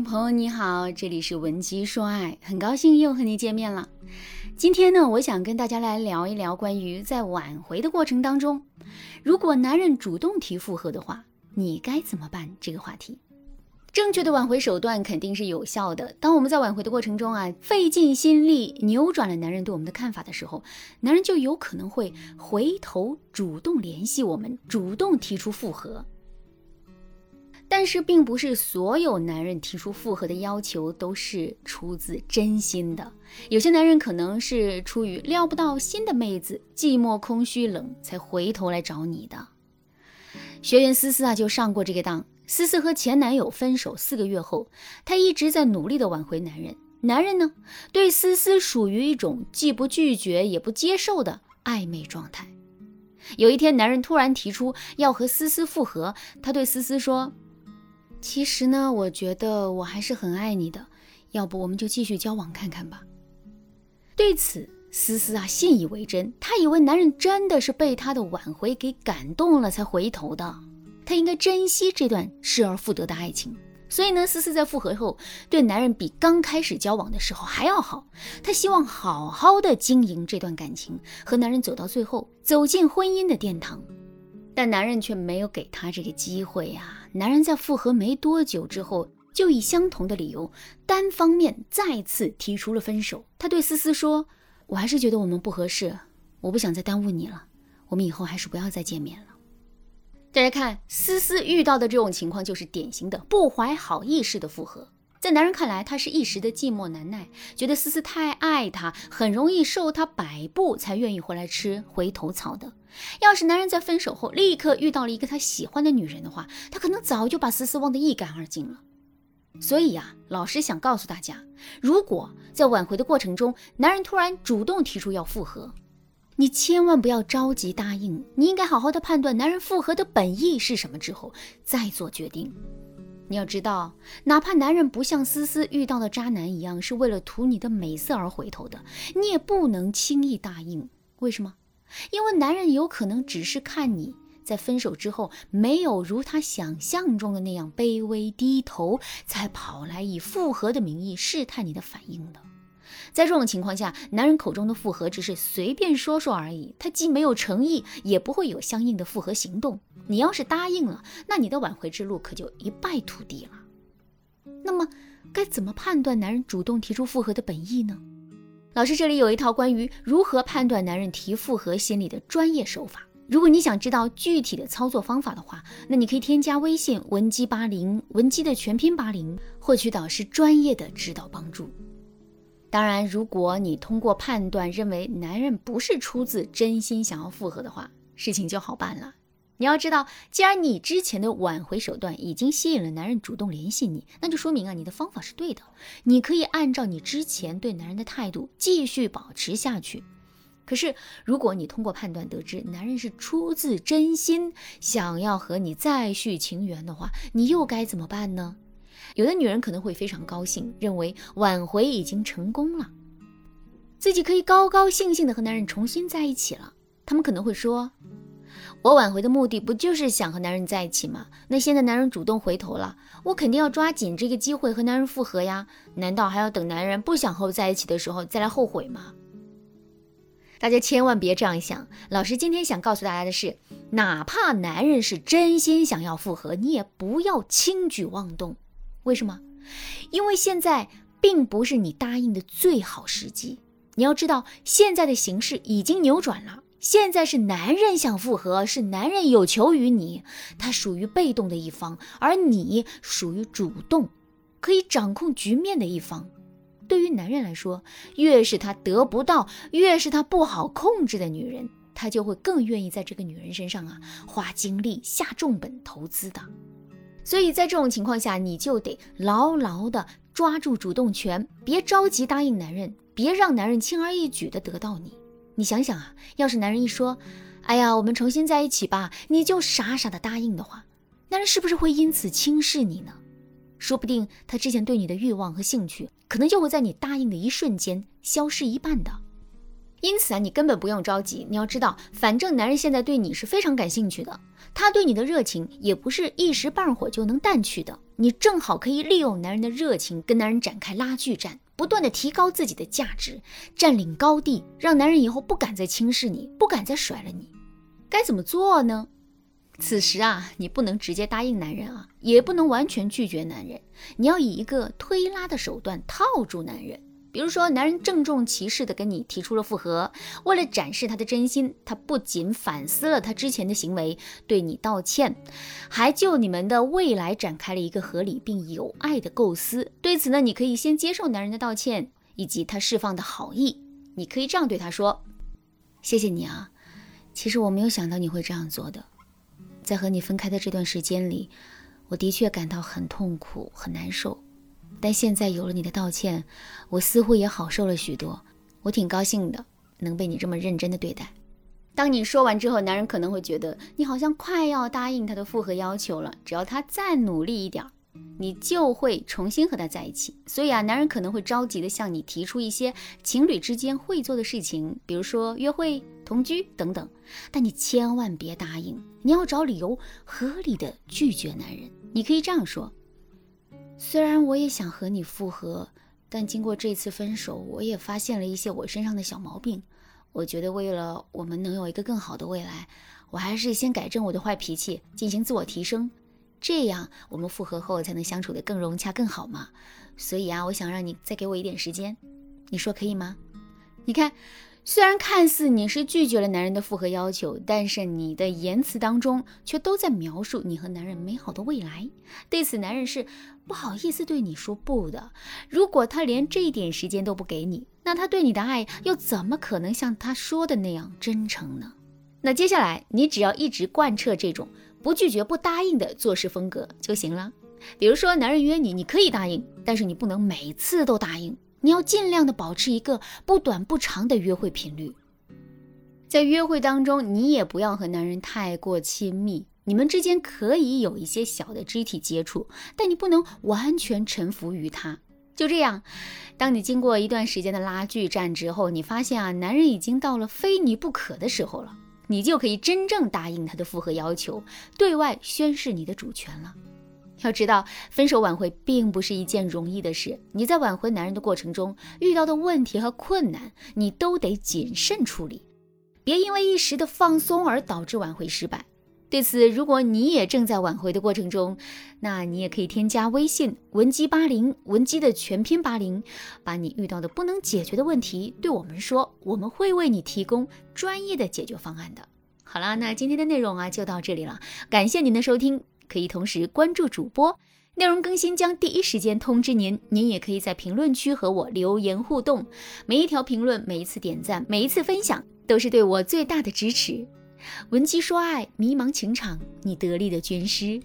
朋友你好，这里是文姬说爱，很高兴又和你见面了。今天呢，我想跟大家来聊一聊关于在挽回的过程当中，如果男人主动提复合的话，你该怎么办这个话题。正确的挽回手段肯定是有效的。当我们在挽回的过程中啊，费尽心力扭转了男人对我们的看法的时候，男人就有可能会回头主动联系我们，主动提出复合。但是，并不是所有男人提出复合的要求都是出自真心的。有些男人可能是出于撩不到新的妹子，寂寞、空虚、冷，才回头来找你的。学员思思啊，就上过这个当。思思和前男友分手四个月后，她一直在努力的挽回男人。男人呢，对思思属于一种既不拒绝也不接受的暧昧状态。有一天，男人突然提出要和思思复合，他对思思说：“其实呢，我觉得我还是很爱你的，要不我们就继续交往看看吧。”对此，思思啊信以为真，她以为男人真的是被她的挽回给感动了才回头的。她应该珍惜这段失而复得的爱情，所以呢，思思在复合后对男人比刚开始交往的时候还要好。她希望好好的经营这段感情，和男人走到最后，走进婚姻的殿堂。但男人却没有给她这个机会呀！男人在复合没多久之后，就以相同的理由，单方面再次提出了分手。他对思思说：“我还是觉得我们不合适，我不想再耽误你了，我们以后还是不要再见面了。”大家看，思思遇到的这种情况就是典型的不怀好意式的复合。在男人看来，他是一时的寂寞难耐，觉得思思太爱他，很容易受他摆布，才愿意回来吃回头草的。要是男人在分手后立刻遇到了一个他喜欢的女人的话，他可能早就把思思忘得一干二净了。所以呀，老师想告诉大家，如果在挽回的过程中，男人突然主动提出要复合，你千万不要着急答应，你应该好好的判断男人复合的本意是什么之后再做决定。你要知道，哪怕男人不像思思遇到的渣男一样是为了图你的美色而回头的，你也不能轻易答应。为什么？因为男人有可能只是看你在分手之后没有如他想象中的那样卑微低头，才跑来以复合的名义试探你的反应的。在这种情况下，男人口中的复合只是随便说说而已，他既没有诚意，也不会有相应的复合行动。你要是答应了，那你的挽回之路可就一败涂地了。那么，该怎么判断男人主动提出复合的本意呢？老师这里有一套关于如何判断男人提复合心理的专业手法。如果你想知道具体的操作方法的话，那你可以添加微信文姬八零，文姬的全拼八零，获取导师专业的指导帮助。当然，如果你通过判断认为男人不是出自真心想要复合的话，事情就好办了。你要知道，既然你之前的挽回手段已经吸引了男人主动联系你，那就说明啊，你的方法是对的。你可以按照你之前对男人的态度继续保持下去。可是，如果你通过判断得知男人是出自真心想要和你再续情缘的话，你又该怎么办呢？有的女人可能会非常高兴，认为挽回已经成功了，自己可以高高兴兴的和男人重新在一起了。她们可能会说：“我挽回的目的不就是想和男人在一起吗？那现在男人主动回头了，我肯定要抓紧这个机会和男人复合呀！难道还要等男人不想和我在一起的时候再来后悔吗？”大家千万别这样想。老师今天想告诉大家的是，哪怕男人是真心想要复合，你也不要轻举妄动。为什么？因为现在并不是你答应的最好时机。你要知道，现在的形势已经扭转了。现在是男人想复合，是男人有求于你，他属于被动的一方，而你属于主动，可以掌控局面的一方。对于男人来说，越是他得不到，越是他不好控制的女人，他就会更愿意在这个女人身上啊花精力、下重本投资的。所以在这种情况下，你就得牢牢的抓住主动权，别着急答应男人，别让男人轻而易举的得到你。你想想啊，要是男人一说“哎呀，我们重新在一起吧”，你就傻傻的答应的话，男人是不是会因此轻视你呢？说不定他之前对你的欲望和兴趣，可能就会在你答应的一瞬间消失一半的。因此啊，你根本不用着急。你要知道，反正男人现在对你是非常感兴趣的，他对你的热情也不是一时半会就能淡去的。你正好可以利用男人的热情，跟男人展开拉锯战，不断的提高自己的价值，占领高地，让男人以后不敢再轻视你，不敢再甩了你。该怎么做呢？此时啊，你不能直接答应男人啊，也不能完全拒绝男人，你要以一个推拉的手段套住男人。比如说，男人郑重其事地跟你提出了复合，为了展示他的真心，他不仅反思了他之前的行为，对你道歉，还就你们的未来展开了一个合理并有爱的构思。对此呢，你可以先接受男人的道歉以及他释放的好意。你可以这样对他说：“谢谢你啊，其实我没有想到你会这样做的。在和你分开的这段时间里，我的确感到很痛苦、很难受。”但现在有了你的道歉，我似乎也好受了许多。我挺高兴的，能被你这么认真的对待。当你说完之后，男人可能会觉得你好像快要答应他的复合要求了。只要他再努力一点，你就会重新和他在一起。所以啊，男人可能会着急的向你提出一些情侣之间会做的事情，比如说约会、同居等等。但你千万别答应，你要找理由合理的拒绝男人。你可以这样说。虽然我也想和你复合，但经过这次分手，我也发现了一些我身上的小毛病。我觉得为了我们能有一个更好的未来，我还是先改正我的坏脾气，进行自我提升，这样我们复合后才能相处的更融洽、更好嘛。所以啊，我想让你再给我一点时间，你说可以吗？你看。虽然看似你是拒绝了男人的复合要求，但是你的言辞当中却都在描述你和男人美好的未来。对此，男人是不好意思对你说不的。如果他连这一点时间都不给你，那他对你的爱又怎么可能像他说的那样真诚呢？那接下来，你只要一直贯彻这种不拒绝、不答应的做事风格就行了。比如说，男人约你，你可以答应，但是你不能每次都答应。你要尽量的保持一个不短不长的约会频率，在约会当中，你也不要和男人太过亲密，你们之间可以有一些小的肢体接触，但你不能完全臣服于他。就这样，当你经过一段时间的拉锯战之后，你发现啊，男人已经到了非你不可的时候了，你就可以真正答应他的复合要求，对外宣示你的主权了。要知道，分手挽回并不是一件容易的事。你在挽回男人的过程中遇到的问题和困难，你都得谨慎处理，别因为一时的放松而导致挽回失败。对此，如果你也正在挽回的过程中，那你也可以添加微信文姬八零，文姬的全拼八零，把你遇到的不能解决的问题对我们说，我们会为你提供专业的解决方案的。好啦，那今天的内容啊就到这里了，感谢您的收听。可以同时关注主播，内容更新将第一时间通知您。您也可以在评论区和我留言互动，每一条评论、每一次点赞、每一次分享，都是对我最大的支持。文姬说爱，迷茫情场，你得力的军师。